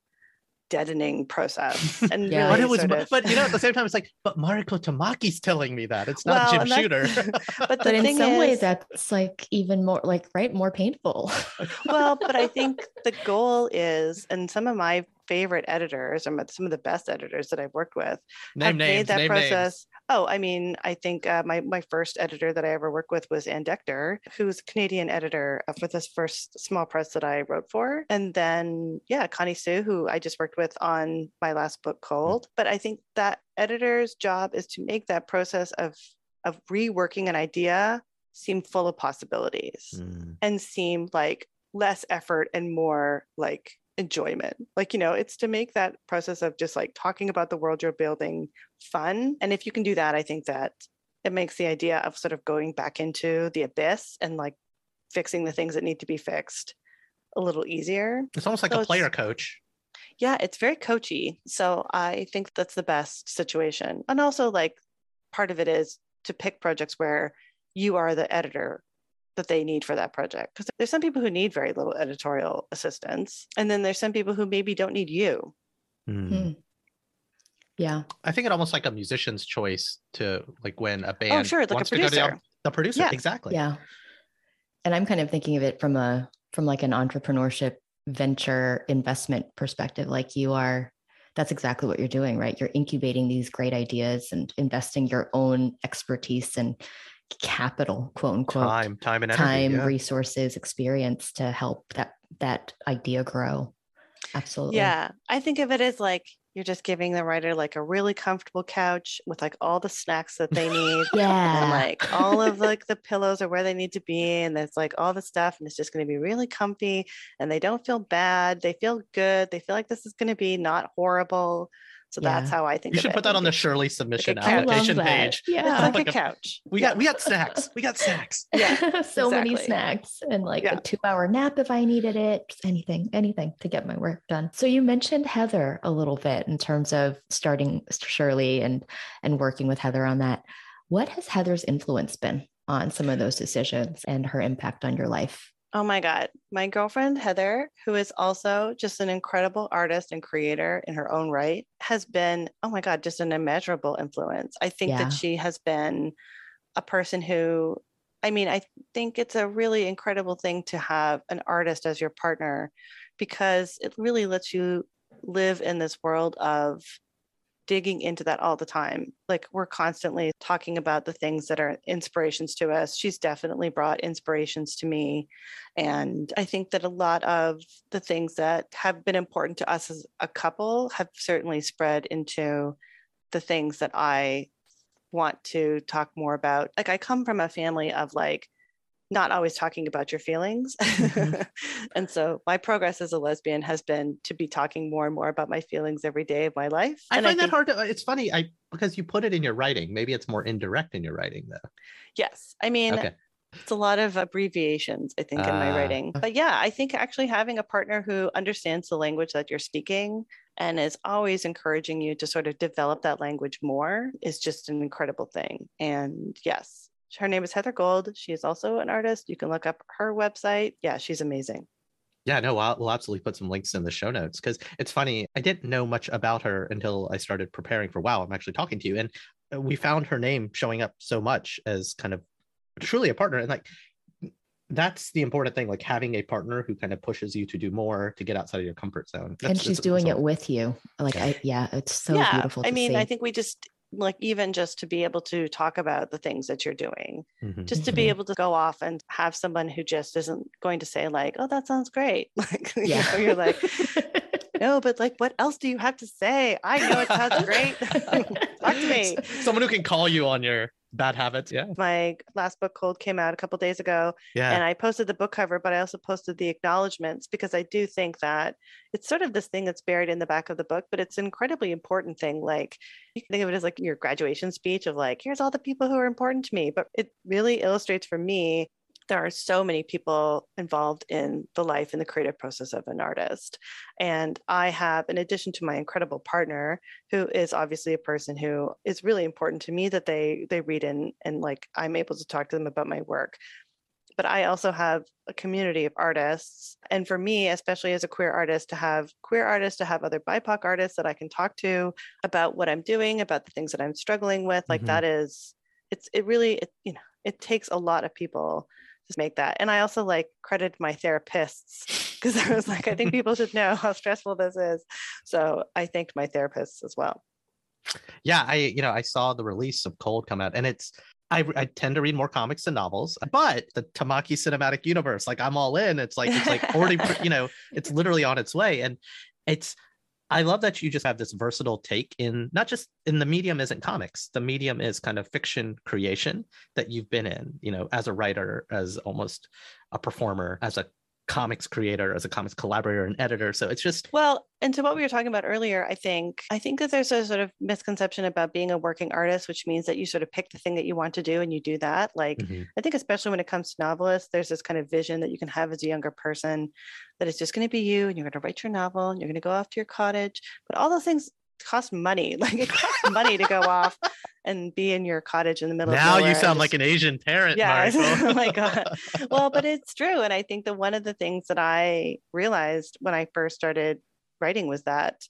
S1: deadening process. (laughs) And yeah. really
S3: but it was, of... but you know, at the same time, it's like, but Mariko Tamaki's telling me that it's not well, Jim Shooter. (laughs)
S2: but, but in some is... ways, that's like even more like right, more painful. (laughs)
S1: well, but I think the goal is, and some of my favorite editors or some of the best editors that I've worked with
S3: name have names, made that process. Names.
S1: Oh, I mean, I think uh, my my first editor that I ever worked with was Anne Decter, who's Canadian editor for this first small press that I wrote for, and then yeah, Connie Hsu, who I just worked with on my last book, Cold. But I think that editor's job is to make that process of of reworking an idea seem full of possibilities mm. and seem like less effort and more like enjoyment. Like, you know, it's to make that process of just like talking about the world you're building fun. And if you can do that, I think that it makes the idea of sort of going back into the abyss and like fixing the things that need to be fixed a little easier.
S3: It's almost like so a player coach.
S1: Yeah, it's very coachy. So I think that's the best situation. And also, like, part of it is to pick projects where you are the editor that they need for that project. Because there's some people who need very little editorial assistance. And then there's some people who maybe don't need you.
S2: Mm. Yeah.
S3: I think it almost like a musician's choice to like when a oh, band oh,
S1: sure, like
S3: wants
S1: a producer.
S3: to go to the, the producer. Yeah. Exactly.
S2: Yeah. And I'm kind of thinking of it from a from like an entrepreneurship venture investment perspective. Like you are that's exactly what you're doing, right? You're incubating these great ideas and investing your own expertise and capital, quote unquote,
S3: time, time and
S2: energy, time,
S3: yeah.
S2: resources, experience to help that that idea grow. Absolutely.
S1: Yeah, I think of it as like you're just giving the writer like a really comfortable couch with like all the snacks that they need. (laughs)
S2: yeah.
S1: And like all of like the pillows are where they need to be. And there's like all the stuff and it's just going to be really comfy and they don't feel bad. They feel good. They feel like this is going to be not horrible. So yeah. that's how I think.
S3: You should put that on the Surely submission like application page.
S1: Yeah, it's like, a couch.
S3: We got we got snacks. We got snacks. (laughs)
S1: Yeah, (laughs)
S2: so exactly. many snacks and like yeah. a two-hour nap if I needed it. Just anything, anything to get my work done. So you mentioned Heather a little bit in terms of starting Surely and and working with Heather on that. What has Heather's influence been on some of those decisions and her impact on your life?
S1: Oh my God. My girlfriend, Heather, who is also just an incredible artist and creator in her own right, has been, oh my God, just an immeasurable influence. I think yeah. that she has been a person who, I mean, I think it's a really incredible thing to have an artist as your partner because it really lets you live in this world of digging into that all the time. Like we're constantly talking about the things that are inspirations to us. She's definitely brought inspirations to me. And I think that a lot of the things that have been important to us as a couple have certainly spread into the things that I want to talk more about. Like I come from a family of like not always talking about your feelings. Mm-hmm. (laughs) and so my progress as a lesbian has been to be talking more and more about my feelings every day of my life.
S3: I
S1: and
S3: find I think, that hard to, it's funny, I because you put it in your writing. Maybe it's more indirect in your writing though.
S1: Yes. I mean, okay. it's a lot of abbreviations, I think, in my uh, writing. But yeah, I think actually having a partner who understands the language that you're speaking and is always encouraging you to sort of develop that language more is just an incredible thing. And yes, her name is Heather Gold. She is also an artist. You can look up her website. Yeah, she's amazing.
S3: Yeah, no, I'll, we'll absolutely put some links in the show notes because it's funny. I didn't know much about her until I started preparing for Wow, I'm actually talking to you. And uh, we found her name showing up so much as kind of truly a partner. And like, that's the important thing, like having a partner who kind of pushes you to do more to get outside of your comfort zone.
S2: That's, and she's doing it with you. Like, I, yeah, it's so yeah, beautiful.
S1: I mean,
S2: see.
S1: I think we just, like even just to be able to talk about the things that you're doing mm-hmm. just to be mm-hmm. able to go off and have someone who just isn't going to say like oh that sounds great (laughs) like yeah. you know, you're like (laughs) no but like what else do you have to say i know it sounds (laughs) great talk to me. (laughs)
S3: Someone who can call you on your bad habits. Yeah.
S1: My last book cold came out a couple days ago yeah. and i posted the book cover but i also posted the acknowledgments because i do think that it's sort of this thing that's buried in the back of the book but it's an incredibly important thing. Like you can think of it as like your graduation speech of like here's all the people who are important to me but it really illustrates for me there are so many people involved in the life and the creative process of an artist. And I have, in addition to my incredible partner, who is obviously a person who is really important to me that they they read in and like I'm able to talk to them about my work. But I also have a community of artists. And for me, especially as a queer artist, to have queer artists, to have other BIPOC artists that I can talk to about what I'm doing, about the things that I'm struggling with, like mm-hmm. that is, it's, it really, it, you know, it takes a lot of people just make that. And I also like credit my therapists (laughs) because I was like, I think people should know how stressful this is. So I thanked my therapists as well.
S3: Yeah, I you know I saw the release of Cold come out, and it's I, I, tend to read more comics than novels, but the Tamaki cinematic universe, like I'm all in. It's like it's like already, you know, it's literally on its way, and it's I love that you just have this versatile take in not just in the medium isn't comics. The medium is kind of fiction creation that you've been in, you know, as a writer, as almost a performer, as a comics creator, as a comics collaborator and editor. So it's just
S1: well, and to what we were talking about earlier, I think I think that there's a sort of misconception about being a working artist, which means that you sort of pick the thing that you want to do and you do that. Like mm-hmm. I think especially when it comes to novelists, there's this kind of vision that you can have as a younger person that it's just going to be you and you're going to write your novel and you're going to go off to your cottage. But all those things cost money. (laughs) Like it costs money to go off and be in your cottage in the middle
S3: now
S1: of
S3: Now you sound just, like an Asian parent.
S1: Yeah. (laughs) oh my God. (laughs) Well, but it's true. And I think that one of the things that I realized when I first started writing was that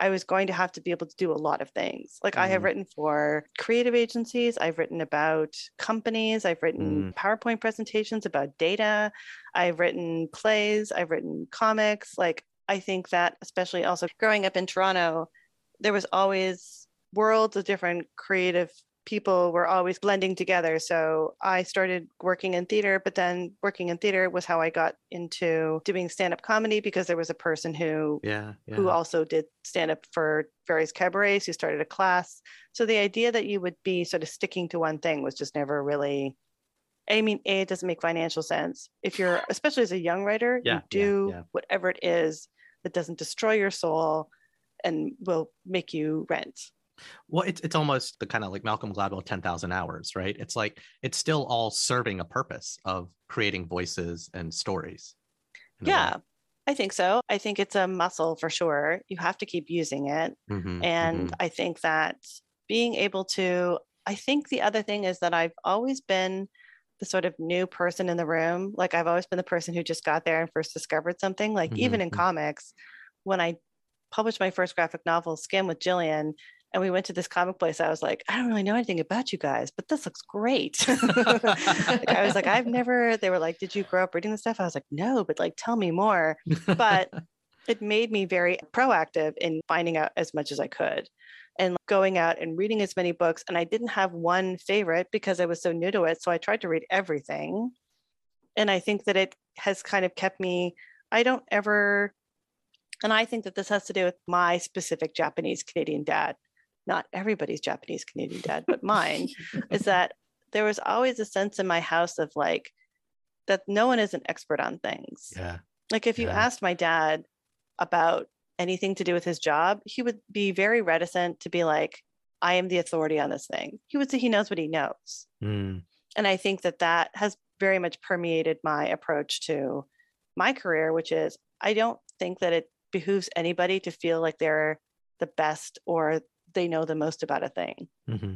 S1: I was going to have to be able to do a lot of things. Like mm. I have mm. written for creative agencies, I've written about companies, I've written mm. PowerPoint presentations about data, I've written plays, I've written comics. Like I think that especially also growing up in Toronto, there was always worlds of different creative people were always blending together. So I started working in theater, but then working in theater was how I got into doing stand-up comedy because there was a person who
S3: yeah, yeah.
S1: who also did stand-up for various cabarets who started a class. So the idea that you would be sort of sticking to one thing was just never really I mean, A, it doesn't make financial sense. If you're especially as a young writer, yeah, you do whatever it is that doesn't destroy your soul and will make you rent.
S3: Well, it's it's almost the kind of like Malcolm Gladwell 10,000 hours, right? It's like it's still all serving a purpose of creating voices and stories.
S1: Yeah. I think so. I think it's a muscle for sure. You have to keep using it. Mm-hmm, and mm-hmm. I think that being able to, I think the other thing is that I've always been the sort of new person in the room. Like I've always been the person who just got there and first discovered something. Like mm-hmm, even in mm-hmm. comics, when I published my first graphic novel, Skim with Jillian, and we went to this comic place. I was like, I don't really know anything about you guys, but this looks great. (laughs) like, I was like, I've never, they were like, Did you grow up reading this stuff? I was like, No, but like, tell me more. But (laughs) it made me very proactive in finding out as much as I could and going out and reading as many books. And I didn't have one favorite because I was so new to it. So I tried to read everything. And I think that it has kind of kept me, I don't ever and I think that this has to do with my specific Japanese Canadian dad, not everybody's Japanese Canadian dad, but mine, is (laughs) that there was always a sense in my house of like that no one is an expert on things.
S3: Yeah.
S1: Like if you
S3: yeah.
S1: asked my dad about anything to do with his job, he would be very reticent to be like, I am the authority on this thing. He would say he knows what he knows. Mm. And I think that that has very much permeated my approach to my career, which is I don't think that it behooves anybody to feel like they're the best or they know the most about a thing.
S3: Mm-hmm.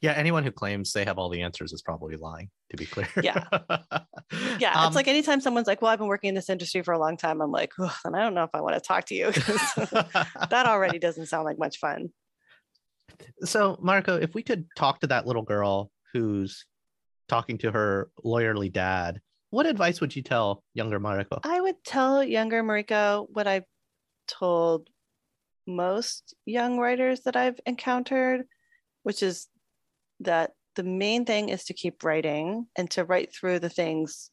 S3: Yeah, anyone who claims they have all the answers is probably lying, to be clear.
S1: Yeah. (laughs) Yeah. Um, it's like anytime someone's like, well, I've been working in this industry for a long time, I'm like, oh, and I don't know if I want to talk to you. (laughs) that already doesn't sound like much fun.
S3: So, Marco, if we could talk to that little girl who's talking to her lawyerly dad what advice would you tell younger Mariko?
S1: I would tell younger Mariko what I've told most young writers that I've encountered, which is that the main thing is to keep writing and to write through the things,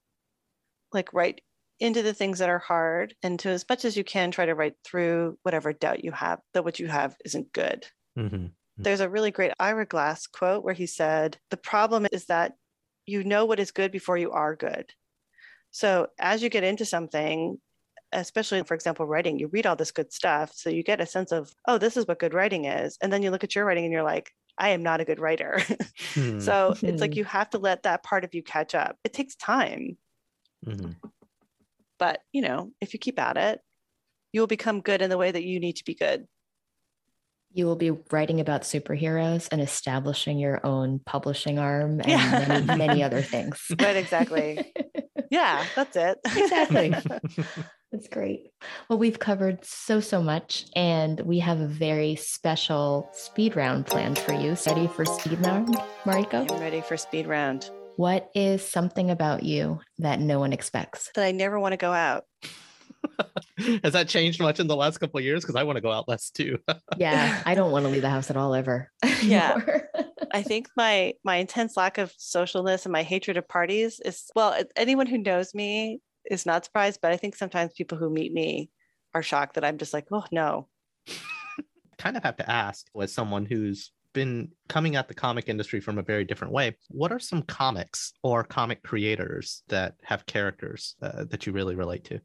S1: like write into the things that are hard and to as much as you can try to write through whatever doubt you have that what you have isn't good. Mm-hmm. There's a really great Ira Glass quote where he said, The problem is that you know what is good before you are good. So as you get into something, especially for example, writing, you read all this good stuff. So you get a sense of, oh, this is what good writing is. And then you look at your writing and you're like, I am not a good writer. (laughs) Hmm. so it's like you have to let that part of you catch up. It takes time. Mm-hmm. But, you know, if you keep at it, you will become good in the way that you need to be good.
S2: You will be writing about superheroes and establishing your own publishing arm and yeah. many, many other (laughs) things.
S1: Right, exactly. (laughs) yeah, that's it.
S2: exactly. (laughs) That's great. Well, we've covered so, so much, and we have a very special speed round planned for you. Ready for speed round, Mariko?
S1: I'm ready for speed round.
S2: What is something about you that no one expects?
S1: That I never want to go out. (laughs)
S3: Has that changed much in the last couple of years? Because I want to go out less too. (laughs)
S2: yeah, I don't want to leave the house at all ever. (laughs)
S1: yeah. I think my my intense lack of socialness and my hatred of parties is well, anyone who knows me is not surprised, but I think sometimes people who meet me are shocked that I'm just like, oh no.
S3: kind of have to ask, as someone who's been coming at the comic industry from a very different way. What are some comics or comic creators that have characters uh, that you really relate to?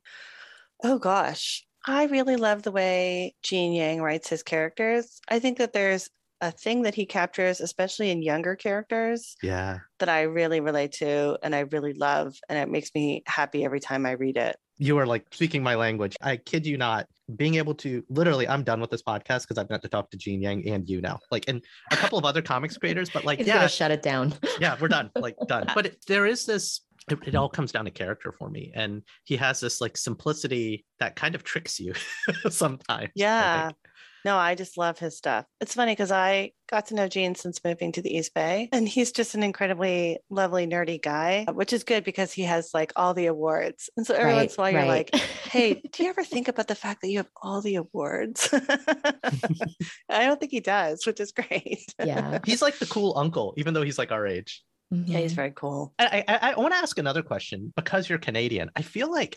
S1: Oh gosh, I really love the way Gene Yang writes his characters. I think that there's a thing that he captures, especially in younger characters.
S3: Yeah.
S1: That I really relate to and I really love. And it makes me happy every time I read it.
S3: You are like speaking my language. I kid you not. Being able to literally, I'm done with this podcast because I've got to talk to Gene Yang and you now, like, and a couple of other comics creators, but like, yeah,
S2: shut it down. (laughs)
S3: yeah, we're done, like, done. (laughs) But it, there is this it, it, all comes down to character for me and he has this like simplicity that kind of tricks you (laughs) sometimes
S1: yeah no i just love his stuff it's funny because i got to know gene since moving to the east bay and he's just an incredibly lovely nerdy guy which is good because he has like all the awards and so every right, once in a while you're like hey (laughs) do you ever think about the fact that you have all the awards (laughs) (laughs) i don't think he does which is great
S2: yeah
S3: he's like the cool uncle even though he's like our age
S1: Mm-hmm. Yeah, he's very cool.
S3: I, I, I want to ask another question because you're Canadian. I feel like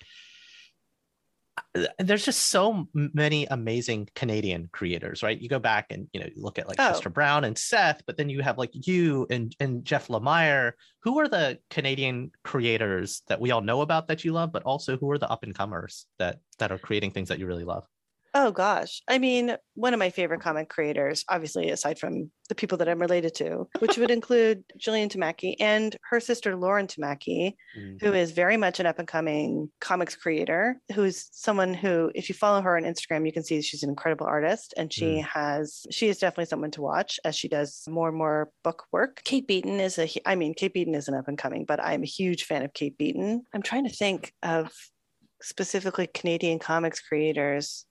S3: Uh, there's just so many amazing Canadian creators, right? You go back and you know you look at like oh. Chester Brown and Seth, but then you have like you and and Jeff Lemire. Who are the Canadian creators that we all know about that you love, but also who are the up and comers that that are creating things that you really love?
S1: Oh gosh. I mean, one of my favorite comic creators, obviously, aside from the people that I'm related to, which would (laughs) include Jillian Tamaki and her sister Lauren Tamaki, mm-hmm. who is very much an up and coming comics creator, who is someone who, if you follow her on Instagram, you can see she's an incredible artist. And she mm. has, she is definitely someone to watch as she does more and more book work. Kate Beaton is a, I mean, Kate Beaton is an up and coming, but I'm a huge fan of Kate Beaton. I'm trying to think of specifically Canadian comics creators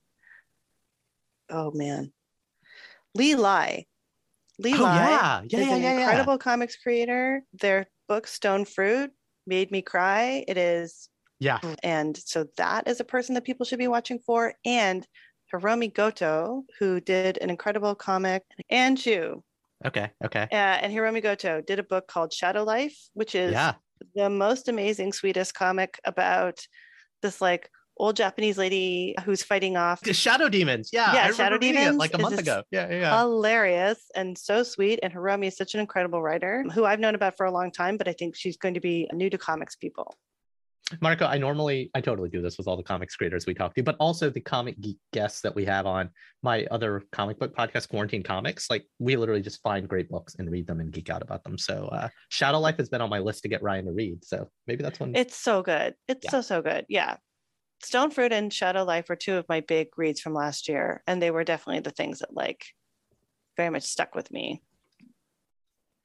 S1: oh man, Lee Lai. Lee oh, Lai
S3: yeah. Yeah,
S1: is
S3: yeah,
S1: an
S3: yeah,
S1: incredible yeah. comics creator. Their book Stone Fruit made me cry. It is
S3: yeah.
S1: And so that is a person that people should be watching for. And Hiromi Goto, who did an incredible comic, and you.
S3: Okay. Okay.
S1: Uh, and Hiromi Goto did a book called Shadow Life, which is
S3: yeah.
S1: the most amazing, sweetest comic about this like old Japanese lady who's fighting off
S3: the shadow demons. Yeah,
S1: yeah, shadow demons.
S3: like a month ago. Yeah, yeah,
S1: hilarious and so sweet. And Hiromi is such an incredible writer who I've known about for a long time, but I think she's going to be new to comics people.
S3: Marco, I normally I totally do this with all the comics creators we talk to, but also the comic geek guests that we have on my other comic book podcast, Quarantine Comics. Like we literally just find great books and read them and geek out about them. So uh, Shadow Life has been on my list to get Ryan to read. So maybe that's one.
S1: It's so good. It's yeah. so so good. Yeah. Stone Fruit and Shadow Life were two of my big reads from last year, and they were definitely the things that like very much stuck with me.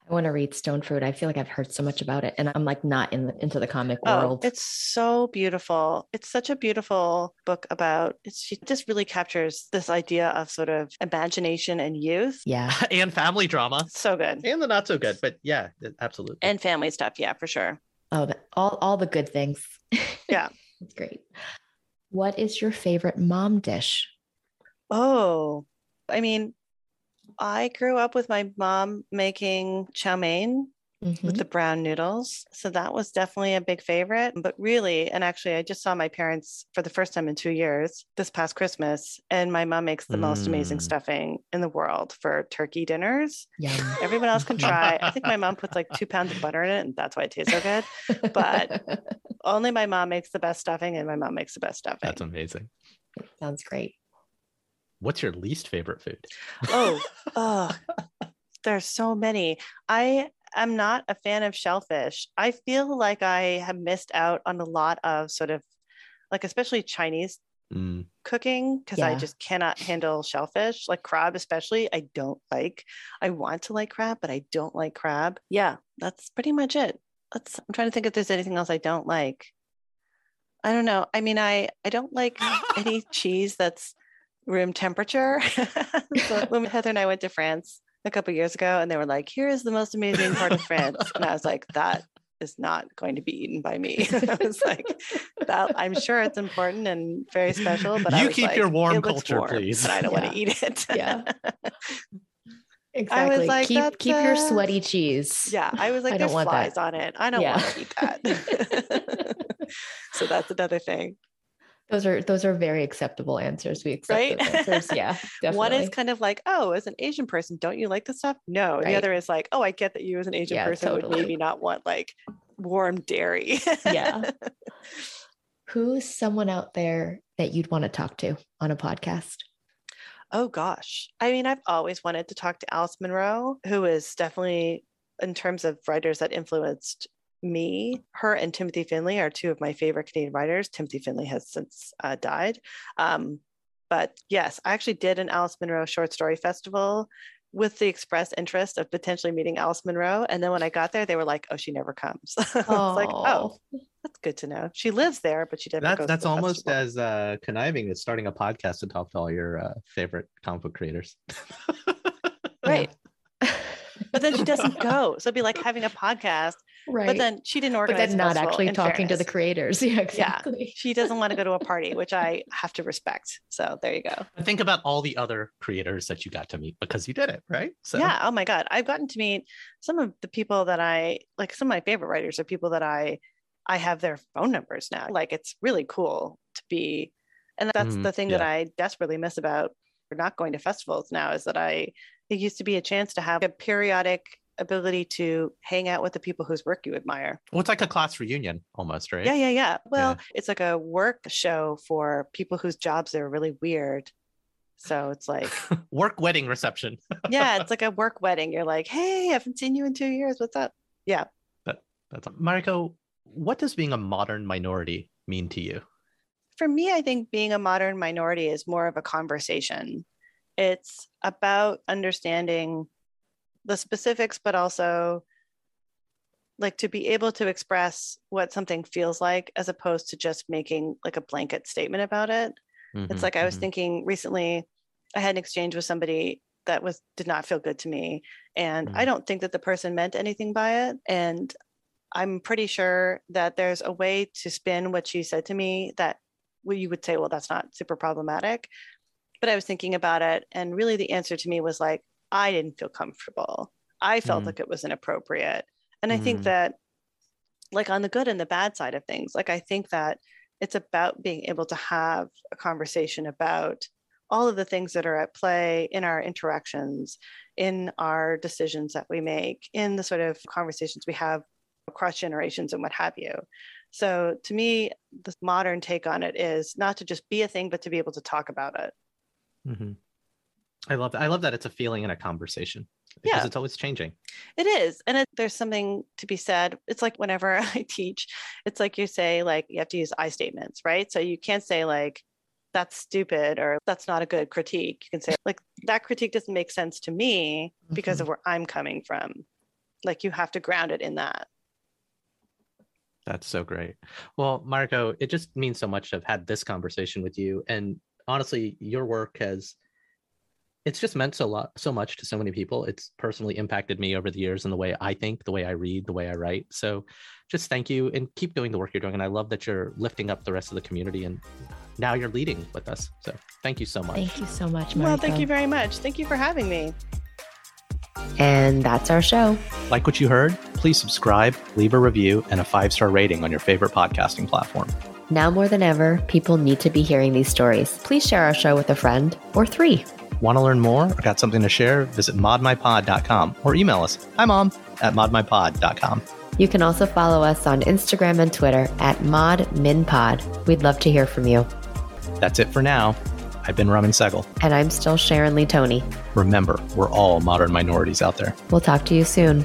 S2: I want to read Stone Fruit. I feel like I've heard so much about it, and I'm like not in the, into the comic oh, world.
S1: It's so beautiful. It's such a beautiful book about. It's, she just really captures this idea of sort of imagination and youth.
S2: Yeah, (laughs)
S3: and family drama.
S1: So good,
S3: and the not so good, but yeah, absolutely.
S1: And family stuff. Yeah, for sure.
S2: Oh, the, all all the good things. (laughs)
S1: Yeah,
S2: it's great. What is your favorite mom dish?
S1: Oh, I mean, I grew up with my mom making chow mein mm-hmm. with the brown noodles. So that was definitely a big favorite. But really, and actually, I just saw my parents for the first time in two years this past Christmas, and my mom makes the mm. most amazing mm. stuffing in the world for turkey dinners.
S2: Yeah.
S1: Everyone else can try. I think my mom puts like (laughs) two pounds of butter in it, and that's why it tastes so good. But (laughs) only my mom makes the best stuffing, and my mom makes the best stuffing.
S3: That's amazing.
S2: Sounds great.
S3: What's your least favorite food?
S1: Oh, (laughs) oh, there's so many. I am not a fan of shellfish. I feel like I have missed out on a lot of sort of like, especially Chinese mm. cooking, because yeah. I just cannot handle shellfish, like crab, especially. I don't like, I want to like crab, but I don't like crab. Yeah, that's pretty much it. Let's, I'm trying to think if there's anything else I don't like. I don't know. I mean, I, I don't like (laughs) any cheese that's room temperature. (laughs) so when Heather and I went to France, a couple years ago and they were like, here is the most amazing part of France. And I was like, that is not going to be eaten by me. (laughs) I was like, that I'm sure it's important and very special, but
S3: you
S1: I
S3: keep
S1: like, you keep
S3: your warm culture,
S1: warm,
S3: please.
S1: But I don't
S2: yeah.
S1: want to eat it.
S2: yeah. Exactly. (laughs) I was Like, keep keep your uh, sweaty cheese.
S1: Yeah. I was like, I there's flies that. on it. I don't yeah. want to eat that. (laughs) so that's another thing.
S2: Those are those are very acceptable answers. We accept
S1: Right?
S2: those answers. (laughs) Yeah, definitely.
S1: One is kind of like, oh, as an Asian person, don't you like this stuff? No. The other is like, oh, I get that you as an Asian
S2: Yeah,
S1: person would maybe not want like warm dairy.
S2: Yeah. (laughs) Who's someone out there that you'd want to talk to on a podcast?
S1: Oh gosh. I mean, I've always wanted to talk to Alice Munro, who is definitely, in terms of writers that influenced me, her and Timothy Findley are two of my favorite Canadian writers. Timothy Findley has since uh, died. Um, but yes, I actually did an Alice Munro short story festival with the express interest of potentially meeting Alice Munro. And then when I got there, they were like, oh, she never comes. (laughs) I was like, oh, that's good to know. She lives there, but she never
S3: That's
S1: goes to
S3: that's
S1: the
S3: almost
S1: festival.
S3: as uh, conniving as starting a podcast to talk to all your uh, favorite comic book creators. (laughs)
S1: right. (laughs) But then she doesn't go. So it'd be like having a podcast
S2: right.
S1: But then she didn't organize.
S2: but
S1: organize.
S2: then not actually
S1: in
S2: talking to the creators. (laughs) Yeah, exactly.
S1: She doesn't want to go to a party, which (laughs) I have to respect. So there you go.
S3: Think about all the other creators that you got to meet because you did it, right? So
S1: Yeah. Oh my God. I've gotten to meet some of the people that I like. Some of my favorite writers are people that I I have their phone numbers now. Like it's really cool to be, and that's
S3: Mhm,
S1: the thing that. I desperately miss about not going to festivals now is that I it used to be a chance to have a periodic ability to hang out with the people whose work you admire.
S3: well, it's like a class reunion almost, right?
S1: Yeah, yeah, yeah. Well,
S3: Yeah.
S1: it's like a work show for people whose jobs are really weird. So it's like, (laughs)
S3: Work wedding reception. (laughs)
S1: yeah, it's like a work wedding. You're like, hey, I haven't seen you in two years. What's up? Yeah.
S3: That's Mariko. What does being a modern minority mean to you?
S1: For me, I think being a modern minority is more of a conversation. It's about understanding the specifics, but also like to be able to express what something feels like as opposed to just making like a blanket statement about it.
S3: Mhm,
S1: It's like I was
S3: mhm.
S1: thinking recently, I had an exchange with somebody that was did not feel good to me, and I
S3: Mm.
S1: don't think that the person meant anything by it. And I'm pretty sure that there's a way to spin what she said to me that well, you would say, well, that's not super problematic. But I was thinking about it, and really the answer to me was like, I didn't feel comfortable. I felt
S3: Mm.
S1: like it was inappropriate. And I think
S3: Mm.
S1: that, like, on the good and the bad side of things, like, I think that it's about being able to have a conversation about all of the things that are at play in our interactions, in our decisions that we make, in the sort of conversations we have across generations and what have you. So to me, the modern take on it is not to just be a thing, but to be able to talk about it.
S3: Mhm. I love that. I love that it's a feeling and a conversation because
S1: Yeah.
S3: it's always changing.
S1: It is. And it, there's something to be said. It's like whenever (laughs) I teach, it's like you say, like, you have to use I statements, right? So you can't say, like, that's stupid or that's not a good critique. You can say, like, that critique doesn't make sense to me because mm-hmm. of where I'm coming from. Like, you have to ground it in that.
S3: That's so great. Well, Marco, it just means so much to have had this conversation with you. And honestly, your work has it's just meant so lot so much to so many people. It's personally impacted me over the years in the way I think, the way I read, the way I write. So just thank you and keep doing the work you're doing. And I love that you're lifting up the rest of the community and now you're leading with us. So thank you so much.
S2: Thank you so much, Mariko.
S1: Well, thank you very much. Thank you for having me.
S2: And that's our show.
S4: Like what you heard? Please subscribe, leave a review, and a five star rating on your favorite podcasting platform.
S2: Now more than ever, people need to be hearing these stories. Please share our show with a friend or three.
S4: Want to learn more or got something to share? Visit modminpod.com or email us. Hi, mom, at modminpod.com.
S2: You can also follow us on Instagram and Twitter at ModMinPod. We'd love to hear from you.
S4: That's it for now. I've been Raman Sehgal.
S2: And I'm still Sharon Lee Tony.
S4: Remember, we're all modern minorities out there.
S2: We'll talk to you soon.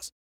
S5: plus.